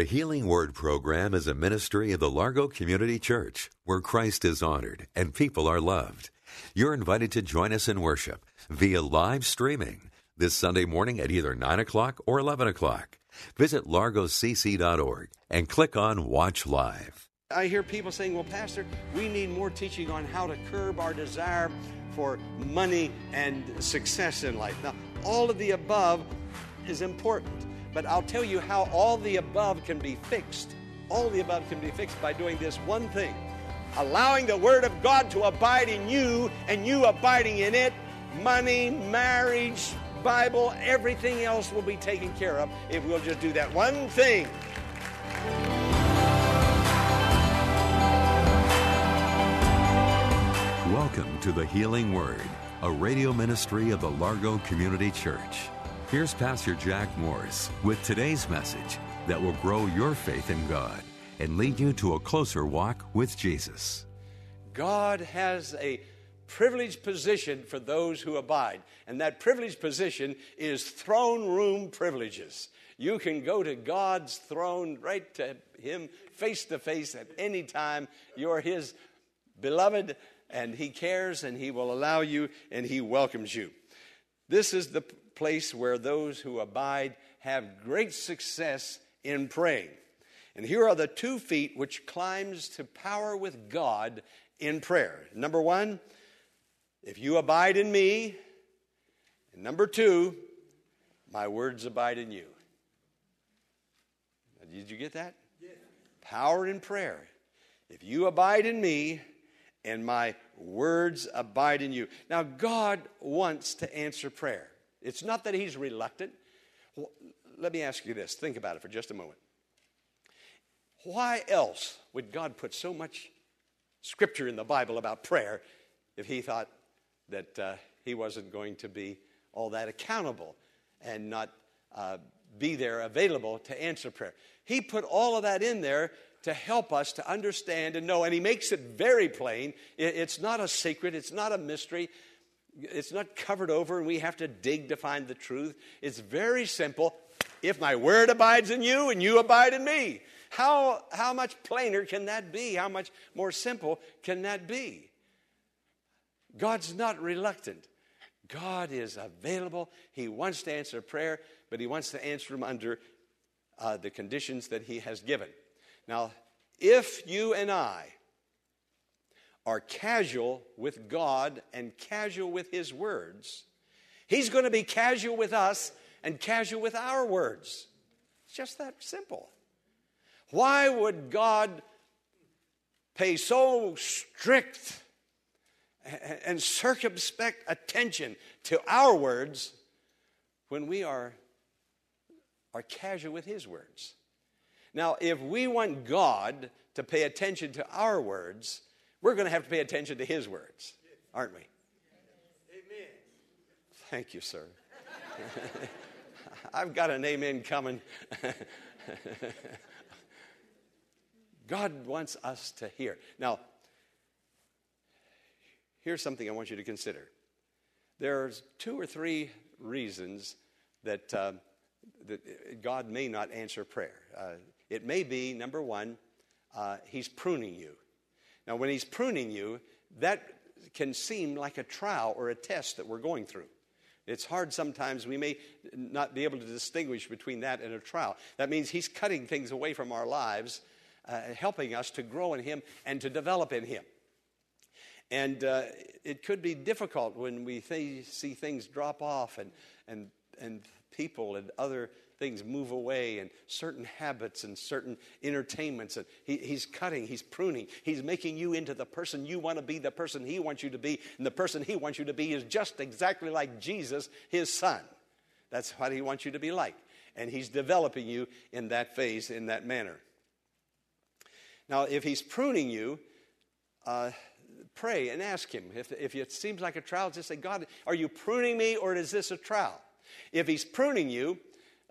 The Healing Word program is a ministry of the Largo Community Church where Christ is honored and people are loved. You're invited to join us in worship via live streaming this Sunday morning at either 9 o'clock or 11 o'clock. Visit largocc.org and click on Watch Live. I hear people saying, well, Pastor, we need more teaching on how to curb our desire for money and success in life. Now, all of the above is important. But I'll tell you how all the above can be fixed. All the above can be fixed by doing this one thing allowing the Word of God to abide in you and you abiding in it. Money, marriage, Bible, everything else will be taken care of if we'll just do that one thing. Welcome to the Healing Word, a radio ministry of the Largo Community Church. Here's Pastor Jack Morris with today's message that will grow your faith in God and lead you to a closer walk with Jesus. God has a privileged position for those who abide, and that privileged position is throne room privileges. You can go to God's throne, right to Him, face to face at any time. You're His beloved, and He cares, and He will allow you, and He welcomes you. This is the place where those who abide have great success in praying. And here are the two feet which climbs to power with God in prayer. Number one, if you abide in me, and number two, my words abide in you. Did you get that? Yeah. Power in prayer. If you abide in me, and my words abide in you. Now, God wants to answer prayer. It's not that he's reluctant. Well, let me ask you this think about it for just a moment. Why else would God put so much scripture in the Bible about prayer if he thought that uh, he wasn't going to be all that accountable and not uh, be there available to answer prayer? He put all of that in there to help us to understand and know, and he makes it very plain. It's not a secret, it's not a mystery. It's not covered over and we have to dig to find the truth. It's very simple. If my word abides in you and you abide in me. How, how much plainer can that be? How much more simple can that be? God's not reluctant. God is available. He wants to answer prayer, but He wants to answer them under uh, the conditions that He has given. Now, if you and I are casual with God and casual with His words, He's going to be casual with us and casual with our words. It's just that simple. Why would God pay so strict and circumspect attention to our words when we are, are casual with His words? Now, if we want God to pay attention to our words, we're going to have to pay attention to his words, aren't we? Amen. Thank you, sir. I've got an amen coming. God wants us to hear. Now, here's something I want you to consider. There's two or three reasons that, uh, that God may not answer prayer. Uh, it may be, number one, uh, He's pruning you. Now, when He's pruning you, that can seem like a trial or a test that we're going through. It's hard sometimes. We may not be able to distinguish between that and a trial. That means He's cutting things away from our lives, uh, helping us to grow in Him and to develop in Him. And uh, it could be difficult when we th- see things drop off and, and, and people and other things move away and certain habits and certain entertainments. And he, he's cutting, he's pruning, he's making you into the person you want to be, the person he wants you to be. And the person he wants you to be is just exactly like Jesus, his son. That's what he wants you to be like. And He's developing you in that phase, in that manner. Now, if He's pruning you, uh, pray and ask Him. If, if it seems like a trial, just say, God, are you pruning me or is this a trial? If He's pruning you,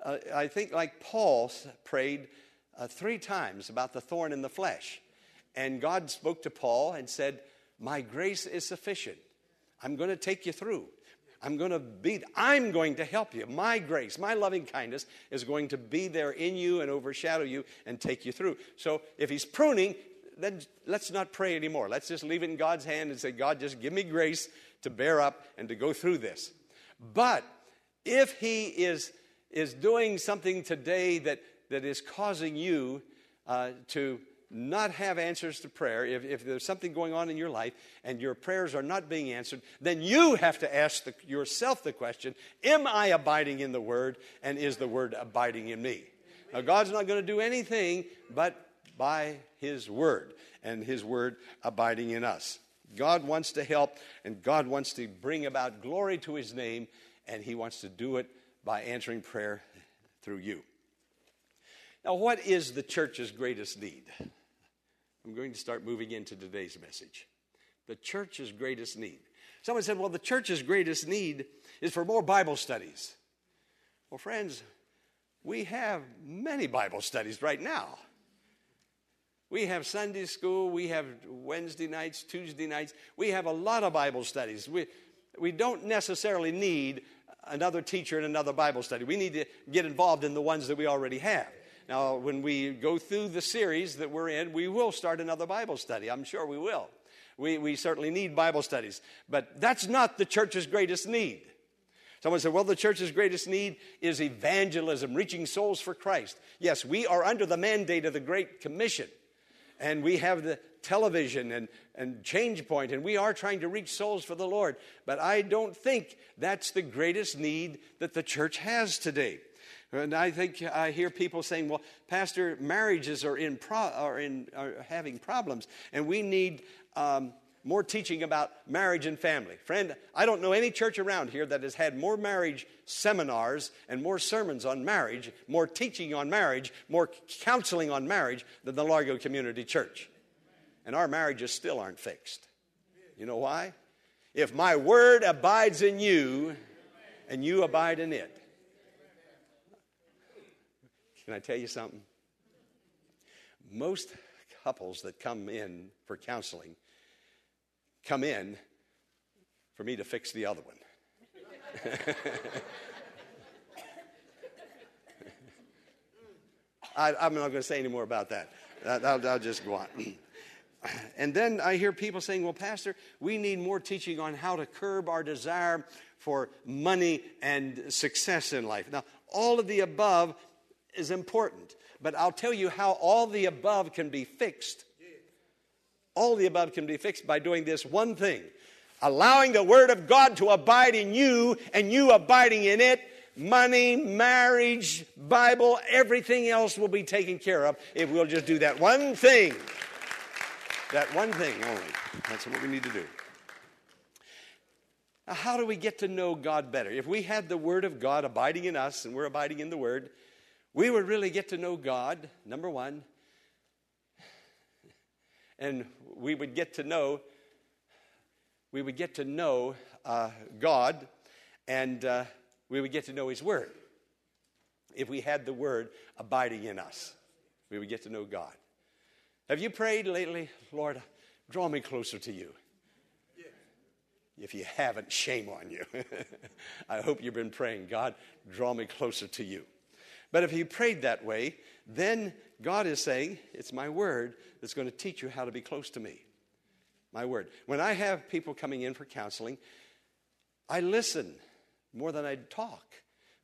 uh, I think like Paul prayed uh, three times about the thorn in the flesh. And God spoke to Paul and said, My grace is sufficient. I'm going to take you through. I'm going to be, I'm going to help you. My grace, my loving kindness is going to be there in you and overshadow you and take you through. So if he's pruning, then let's not pray anymore. Let's just leave it in God's hand and say, God, just give me grace to bear up and to go through this. But if he is, is doing something today that, that is causing you uh, to not have answers to prayer, if, if there's something going on in your life and your prayers are not being answered, then you have to ask the, yourself the question Am I abiding in the Word and is the Word abiding in me? Now, God's not going to do anything but by His Word and His Word abiding in us. God wants to help and God wants to bring about glory to His name, and He wants to do it by answering prayer through you. Now, what is the church's greatest need? I'm going to start moving into today's message. The church's greatest need. Someone said, well, the church's greatest need is for more Bible studies. Well, friends, we have many Bible studies right now. We have Sunday school, we have Wednesday nights, Tuesday nights, we have a lot of Bible studies. We, we don't necessarily need another teacher in another Bible study. We need to get involved in the ones that we already have. Now, when we go through the series that we're in, we will start another Bible study. I'm sure we will. We, we certainly need Bible studies. But that's not the church's greatest need. Someone said, well, the church's greatest need is evangelism, reaching souls for Christ. Yes, we are under the mandate of the Great Commission. And we have the television and, and change point, and we are trying to reach souls for the Lord. But I don't think that's the greatest need that the church has today. And I think I hear people saying, well, Pastor, marriages are, in pro- are, in, are having problems, and we need um, more teaching about marriage and family. Friend, I don't know any church around here that has had more marriage seminars and more sermons on marriage, more teaching on marriage, more counseling on marriage than the Largo Community Church. And our marriages still aren't fixed. You know why? If my word abides in you and you abide in it, can I tell you something? Most couples that come in for counseling come in for me to fix the other one. I, am not going to say any more about that. I'll, I'll just go on. and then I hear people saying, well, Pastor, we need more teaching on how to curb our desire for money and success in life. Now, all of the above is important. But I'll tell you how all the above can be fixed. All the above can be fixed by doing this one thing allowing the Word of God to abide in you and you abiding in it. Money, marriage, Bible, everything else will be taken care of if we'll just do that one thing. That one thing only. That's what we need to do. Now, how do we get to know God better? If we had the Word of God abiding in us and we're abiding in the Word, we would really get to know God, number one, and we would get to know we would get to know uh, God, and uh, we would get to know His Word. If we had the Word abiding in us, we would get to know God. Have you prayed lately, Lord, draw me closer to you? If you haven't, shame on you. I hope you've been praying, God, draw me closer to you. But if you prayed that way, then God is saying, It's my word that's going to teach you how to be close to me. My word. When I have people coming in for counseling, I listen more than I talk.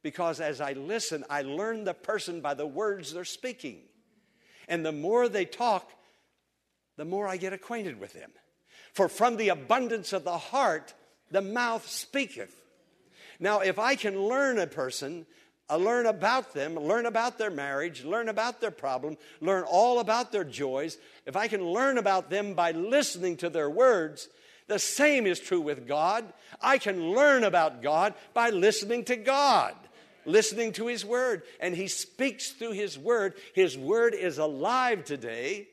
Because as I listen, I learn the person by the words they're speaking. And the more they talk, the more I get acquainted with them. For from the abundance of the heart, the mouth speaketh. Now, if I can learn a person I learn about them, learn about their marriage, learn about their problem, learn all about their joys. If I can learn about them by listening to their words, the same is true with God. I can learn about God by listening to God. Listening to His Word. And He speaks through His Word. His Word is alive today.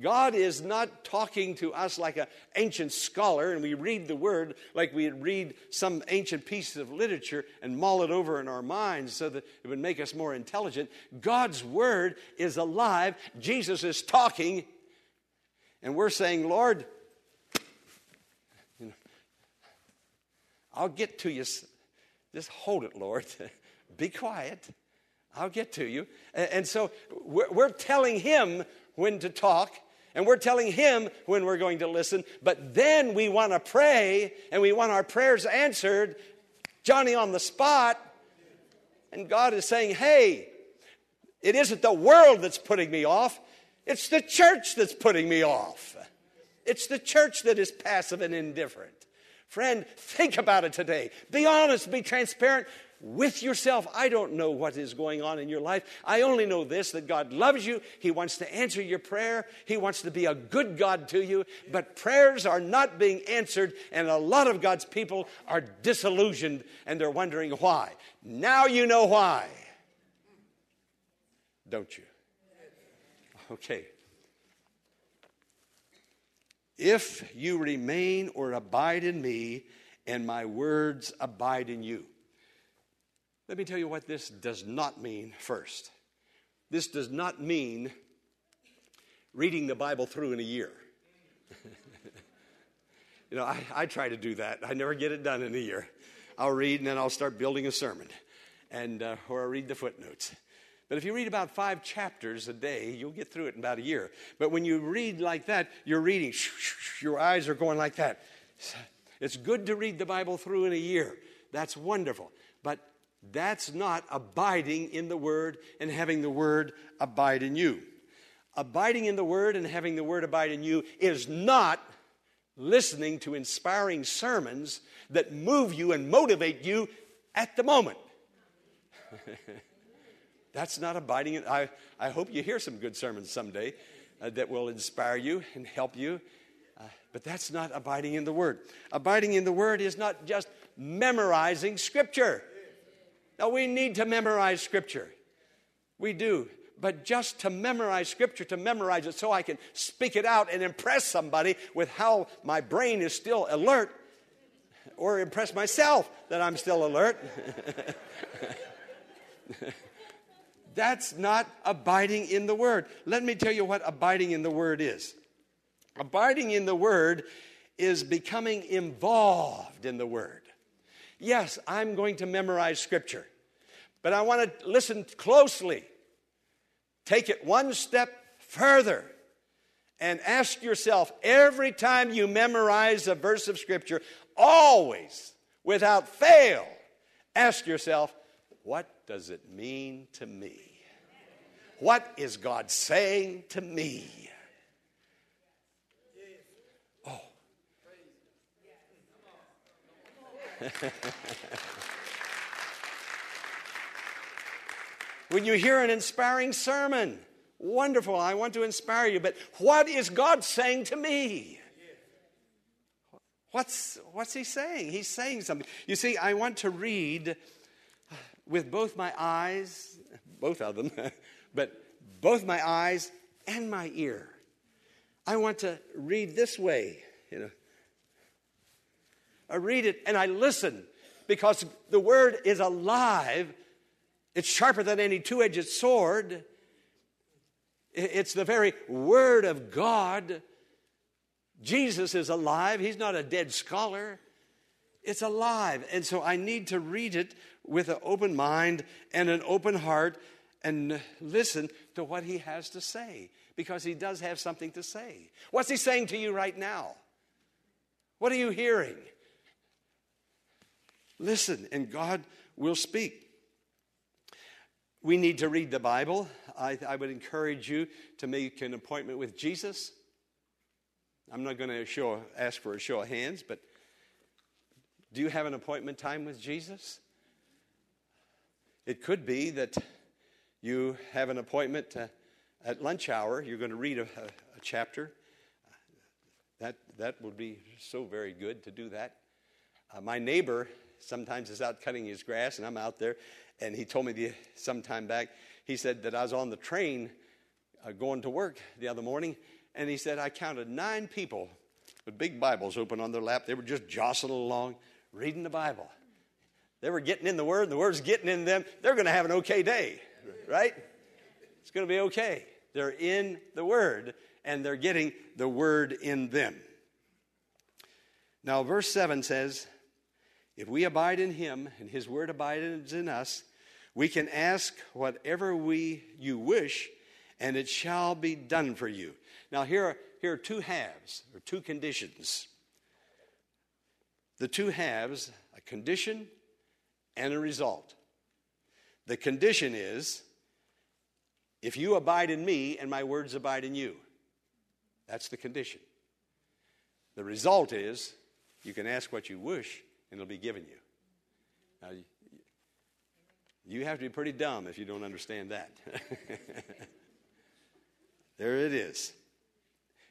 God is not talking to us like an ancient scholar, and we read the word like we read some ancient piece of literature and mull it over in our minds so that it would make us more intelligent. God's word is alive. Jesus is talking, and we're saying, Lord, I'll get to you. Just hold it, Lord. Be quiet. I'll get to you. And so we're telling him when to talk, and we're telling Him when we're going to listen, but then we want to pray and we want our prayers answered, Johnny on the spot. And God is saying, hey, it isn't the world that's putting me off, it's the church that's putting me off. It's the church that is passive and indifferent. Friend, think about it today. Be honest, be transparent with yourself. I don't know what is going on in your life. I only know this that God loves you. He wants to answer your prayer. He wants to be a good God to you. But prayers are not being answered, and a lot of God's people are disillusioned and they're wondering why. Now you know why. Don't you? Okay. If you remain or abide in me, and my words abide in you. Let me tell you what this does not mean first. This does not mean reading the Bible through in a year. you know, I, I, try to do that. I never get it done in a year. I'll read and then I'll start building a sermon, and uh, or I read the footnotes. But if you read about five chapters a day, you'll get through it in about a year. But when you read like that, you're reading, your eyes are going like that. It's good to read the Bible through in a year. That's wonderful. But that's not abiding in the Word and having the Word abide in you. Abiding in the Word and having the Word abide in you is not listening to inspiring sermons that move you and motivate you at the moment. That's not abiding in. I, I hope you hear some good sermons someday uh, that will inspire you and help you. Uh, but that's not abiding in the Word. Abiding in the Word is not just memorizing Scripture. Now, we need to memorize Scripture. We do. But just to memorize Scripture, to memorize it so I can speak it out and impress somebody with how my brain is still alert, or impress myself that I'm still alert. That's not abiding in the Word. Let me tell you what abiding in the Word is. Abiding in the Word is becoming involved in the Word. Yes, I'm going to memorize Scripture. But I want to listen closely. Take it one step further and ask yourself every time you memorize a verse of Scripture, always, without fail, ask yourself, what does it mean to me? What is God saying to me? Oh. when you hear an inspiring sermon, wonderful, I want to inspire you, but what is God saying to me? What's, what's he saying? He's saying something. You see, I want to read with both my eyes, both of them, but both my eyes and my ear. I want to read this way, you know. I read it and I listen because the word is alive it's sharper than any two edged sword. It's the very Word of God. Jesus is alive. He's not a dead scholar. It's alive. And so I need to read it with an open mind and an open heart and listen to what he has to say because he does have something to say. What's he saying to you right now? What are you hearing? Listen, and God will speak we need to read the Bible. I, I, would encourage you to make an appointment with Jesus. I'm not going to ask for a show of hands, but do you have an appointment time with Jesus? It could be that you have an appointment to, at lunch hour. You're going to read a, a, a chapter. That, that would be so very good to do that. Uh, my neighbor sometimes is out cutting his grass, and I'm out there. And he told me the, some time back, he said that I was on the train uh, going to work the other morning, and he said I counted nine people with big Bibles open on their lap. They were just jostling along, reading the Bible. They were getting in the Word, and the Word's getting in them. They're going to have an okay day, right? It's going to be okay. They're in the Word, and they're getting the Word in them. Now, verse 7 says, If we abide in Him, and His Word abides in us, we can ask whatever we you wish, and it shall be done for you. Now, here are, here are two halves, or two conditions. The two halves, a condition and a result. The condition is if you abide in me and my words abide in you. That's the condition. The result is you can ask what you wish and it'll be given you. Now, you have to be pretty dumb if you don't understand that. there it is.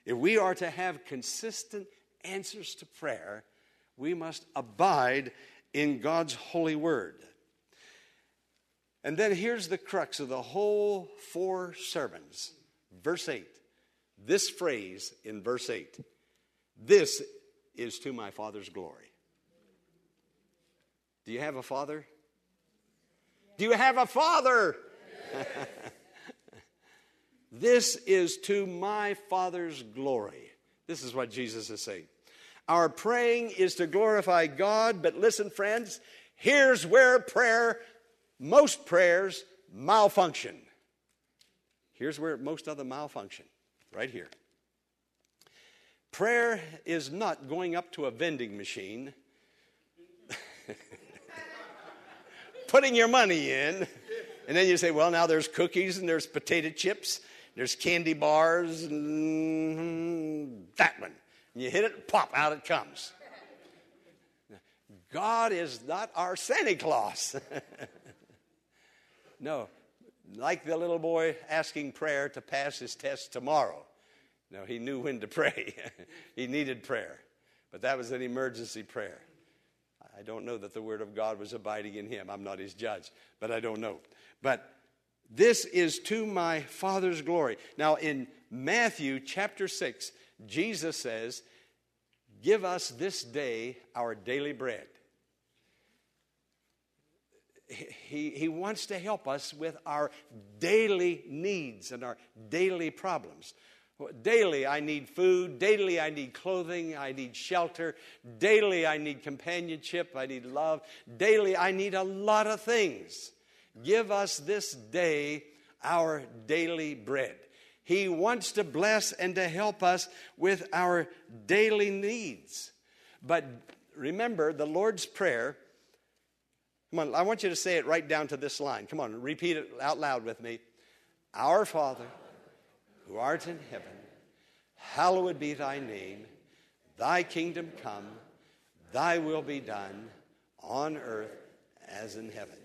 If we are to have consistent answers to prayer, we must abide in God's holy word. And then here's the crux of the whole four sermons. Verse 8. This phrase in verse 8 This is to my Father's glory. Do you have a father? Do you have a father? this is to my Father's glory. This is what Jesus is saying. Our praying is to glorify God, but listen, friends, here's where prayer, most prayers, malfunction. Here's where most of them malfunction, right here. Prayer is not going up to a vending machine, putting your money in, and then you say, well, now there's cookies and there's potato chips, there's candy bars, and that one. And you hit it, pop, out it comes. God is not our Santa Claus. no, like the little boy asking prayer to pass his test tomorrow. No, he knew when to pray. he needed prayer. But that was an emergency prayer. I don't know that the Word of God was abiding in him. I'm not his judge, but I don't know. But this is to my Father's glory. Now, in Matthew chapter 6, Jesus says, Give us this day our daily bread. He, he wants to help us with our daily needs and our daily problems. Daily, I need food. Daily, I need clothing. I need shelter. Daily, I need companionship. I need love. Daily, I need a lot of things. Give us this day our daily bread. He wants to bless and to help us with our daily needs. But remember, the Lord's Prayer, come on, I want you to say it right down to this line. Come on, repeat it out loud with me. Our Father, art in heaven, hallowed be thy name. Thy kingdom come, thy will be done on earth as in heaven.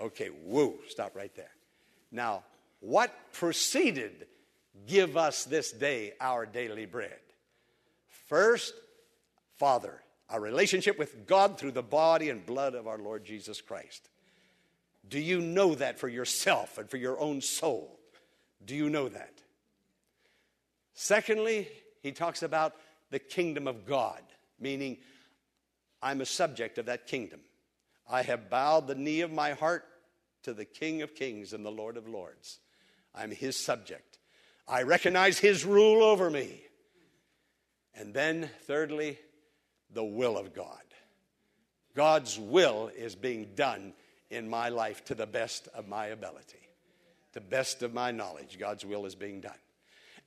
Okay, whoa, stop right there. Now, what preceded give us this day our daily bread? First, Father, our relationship with God through the body and blood of our Lord Jesus Christ. Do you know that for yourself and for your own soul? Do you know that? Secondly, he talks about the kingdom of God, meaning I'm a subject of that kingdom. I have bowed the knee of my heart to the King of Kings and the Lord of Lords. I'm his subject. I recognize his rule over me. And then, thirdly, the will of God. God's will is being done in my life to the best of my ability, the best of my knowledge. God's will is being done.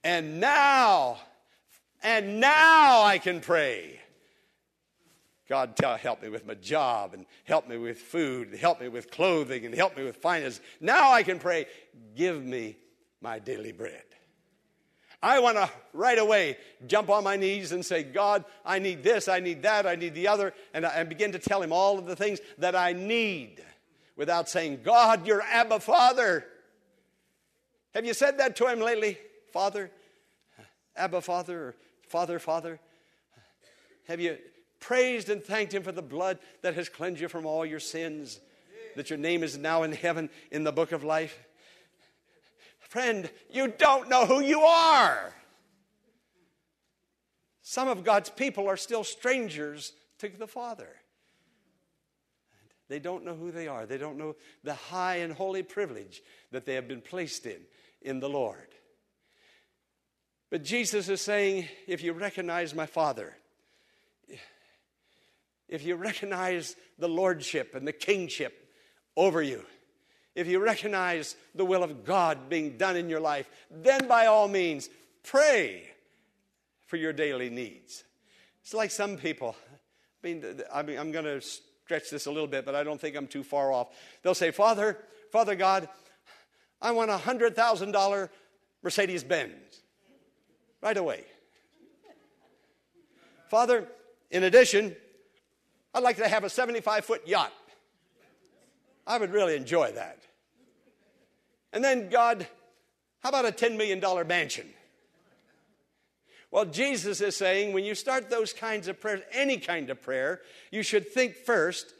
And now, and now I can pray. God, tell, help me with my job and help me with food and help me with clothing and help me with finances. Now I can pray, give me my daily bread. I want to right away jump on my knees and say, God, I need this, I need that, I need the other, and, I, and begin to tell Him all of the things that I need without saying, God, you're Abba Father. Have you said that to Him lately? Father? Abba Father? Or Father, Father? Have you praised and thanked Him for the blood that has cleansed you from all your sins? That your name is now in heaven in the book of life? Friend, you don't know who you are. Some of God's people are still strangers to the Father. They don't know who they are. They don't know the high and holy privilege that they have been placed in in the Lord. But Jesus is saying, if you recognize my Father, if you recognize the lordship and the kingship over you, if you recognize the will of God being done in your life, then by all means pray for your daily needs. It's like some people, I mean, I mean I'm going to stretch this a little bit, but I don't think I'm too far off. They'll say, Father, Father God, I want a $100,000 Mercedes Benz right away. Father, in addition, I'd like to have a 75 foot yacht. I would really enjoy that. And then, God, how about a $10 million mansion? Well, Jesus is saying when you start those kinds of prayers, any kind of prayer, you should think first,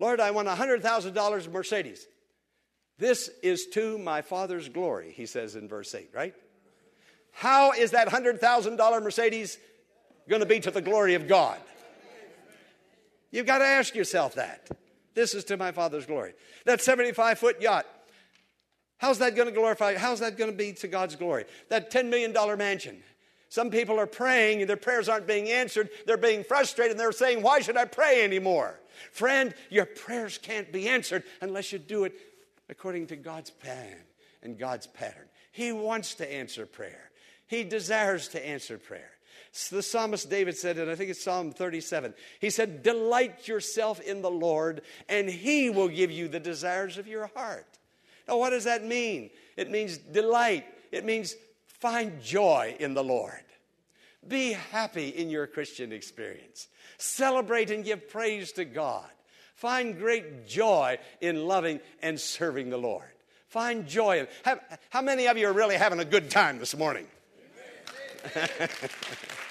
Lord, I want a $100,000 Mercedes. This is to my Father's glory, he says in verse 8, right? How is that $100,000 Mercedes going to be to the glory of God? You've got to ask yourself that. This is to my Father's glory. That 75 foot yacht, how's that going to glorify? How's that going to be to God's glory? That $10 million mansion, some people are praying and their prayers aren't being answered. They're being frustrated and they're saying, Why should I pray anymore? Friend, your prayers can't be answered unless you do it according to God's plan and God's pattern. He wants to answer prayer, He desires to answer prayer. The psalmist David said, and I think it's Psalm 37, he said, Delight yourself in the Lord, and He will give you the desires of your heart. Now, what does that mean? It means delight, it means find joy in the Lord. Be happy in your Christian experience. Celebrate and give praise to God. Find great joy in loving and serving the Lord. Find joy. How, how many of you are really having a good time this morning?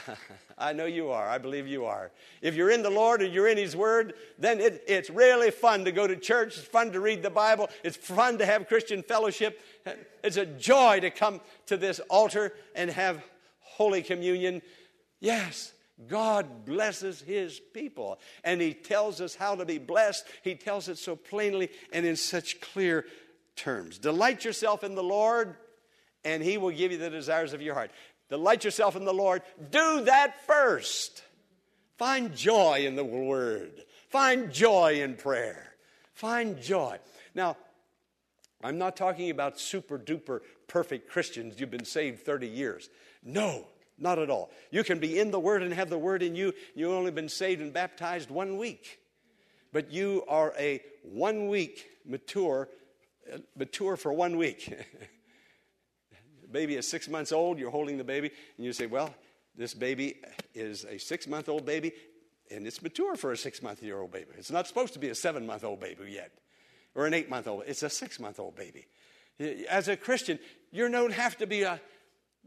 I know you are. I believe you are. If you're in the Lord and you're in His Word, then it, it's really fun to go to church. It's fun to read the Bible. It's fun to have Christian fellowship. It's a joy to come to this altar and have Holy Communion. Yes, God blesses His people. And He tells us how to be blessed. He tells it so plainly and in such clear terms. Delight yourself in the Lord, and He will give you the desires of your heart. Delight yourself in the Lord. Do that first. Find joy in the Word. Find joy in prayer. Find joy. Now, I'm not talking about super duper perfect Christians. You've been saved 30 years. No, not at all. You can be in the Word and have the Word in you. You've only been saved and baptized one week. But you are a one week mature, uh, mature for one week. baby is six months old, you're holding the baby, and you say, Well, this baby is a six month old baby, and it's mature for a six month year old baby. It's not supposed to be a seven month old baby yet, or an eight month old. It's a six month old baby. As a Christian, you don't have to be a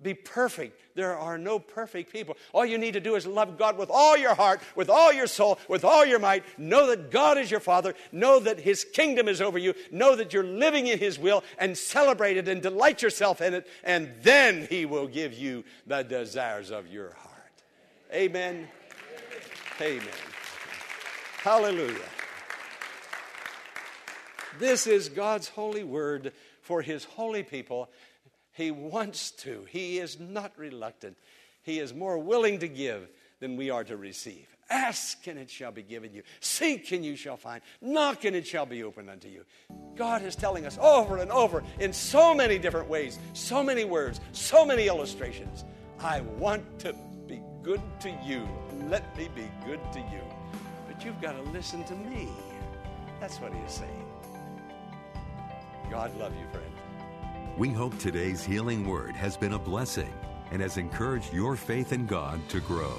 be perfect. There are no perfect people. All you need to do is love God with all your heart, with all your soul, with all your might. Know that God is your Father. Know that His kingdom is over you. Know that you're living in His will and celebrate it and delight yourself in it. And then He will give you the desires of your heart. Amen. Amen. Hallelujah. This is God's holy word for His holy people he wants to. He is not reluctant. He is more willing to give than we are to receive. Ask and it shall be given you. Seek and you shall find. Knock and it shall be opened unto you. God is telling us over and over in so many different ways, so many words, so many illustrations. I want to be good to you. Let me be good to you. But you've got to listen to me. That's what he is saying. God love you, friend. We hope today's healing word has been a blessing and has encouraged your faith in God to grow.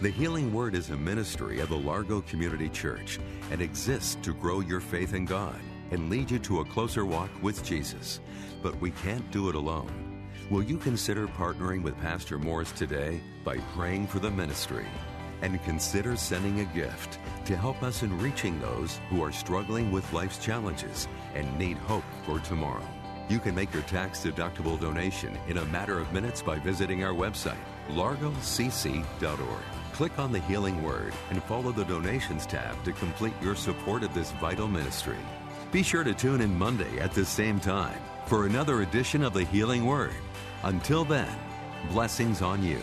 The Healing Word is a ministry of the Largo Community Church and exists to grow your faith in God and lead you to a closer walk with Jesus. But we can't do it alone. Will you consider partnering with Pastor Morris today by praying for the ministry? And consider sending a gift to help us in reaching those who are struggling with life's challenges and need hope for tomorrow. You can make your tax deductible donation in a matter of minutes by visiting our website, largocc.org. Click on the Healing Word and follow the Donations tab to complete your support of this vital ministry. Be sure to tune in Monday at the same time for another edition of the Healing Word. Until then, blessings on you.